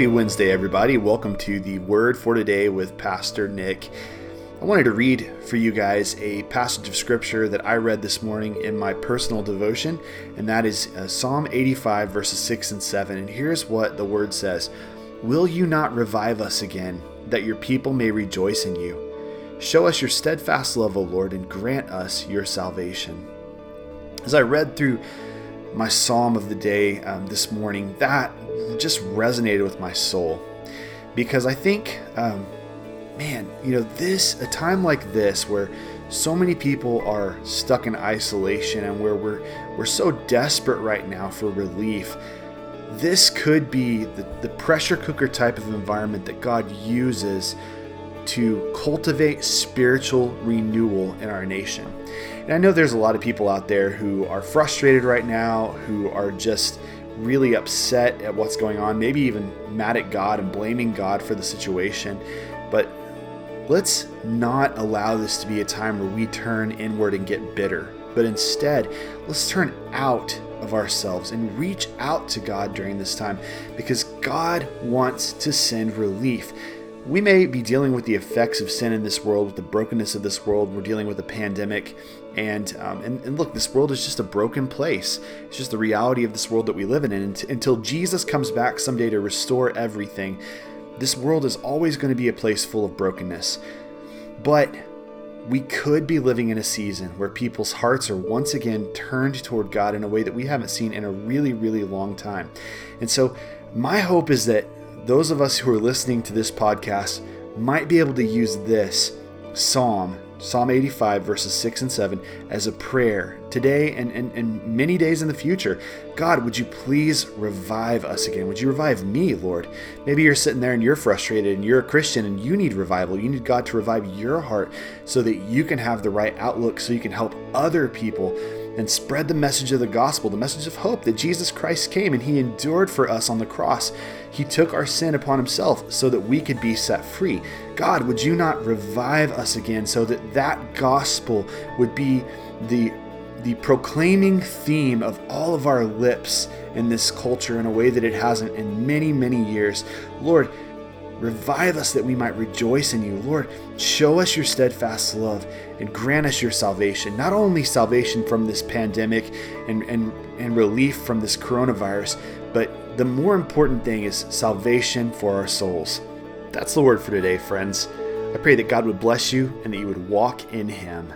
Happy Wednesday, everybody. Welcome to the Word for Today with Pastor Nick. I wanted to read for you guys a passage of scripture that I read this morning in my personal devotion, and that is uh, Psalm 85, verses 6 and 7. And here's what the Word says Will you not revive us again, that your people may rejoice in you? Show us your steadfast love, O Lord, and grant us your salvation. As I read through my psalm of the day um, this morning, that just resonated with my soul. Because I think, um, man, you know, this, a time like this where so many people are stuck in isolation and where we're, we're so desperate right now for relief, this could be the, the pressure cooker type of environment that God uses to cultivate spiritual renewal in our nation. And I know there's a lot of people out there who are frustrated right now, who are just really upset at what's going on, maybe even mad at God and blaming God for the situation. But let's not allow this to be a time where we turn inward and get bitter. But instead, let's turn out of ourselves and reach out to God during this time because God wants to send relief. We may be dealing with the effects of sin in this world, with the brokenness of this world. We're dealing with a pandemic. And, um, and, and look, this world is just a broken place. It's just the reality of this world that we live in. And until Jesus comes back someday to restore everything, this world is always going to be a place full of brokenness. But we could be living in a season where people's hearts are once again turned toward God in a way that we haven't seen in a really, really long time. And so, my hope is that those of us who are listening to this podcast might be able to use this psalm, Psalm 85, verses 6 and 7, as a prayer today and, and, and many days in the future. God, would you please revive us again? Would you revive me, Lord? Maybe you're sitting there and you're frustrated and you're a Christian and you need revival. You need God to revive your heart so that you can have the right outlook, so you can help other people and spread the message of the gospel, the message of hope that Jesus Christ came and he endured for us on the cross. He took our sin upon himself so that we could be set free. God, would you not revive us again so that that gospel would be the the proclaiming theme of all of our lips in this culture in a way that it hasn't in many, many years. Lord, Revive us that we might rejoice in you. Lord, show us your steadfast love and grant us your salvation. Not only salvation from this pandemic and, and, and relief from this coronavirus, but the more important thing is salvation for our souls. That's the word for today, friends. I pray that God would bless you and that you would walk in Him.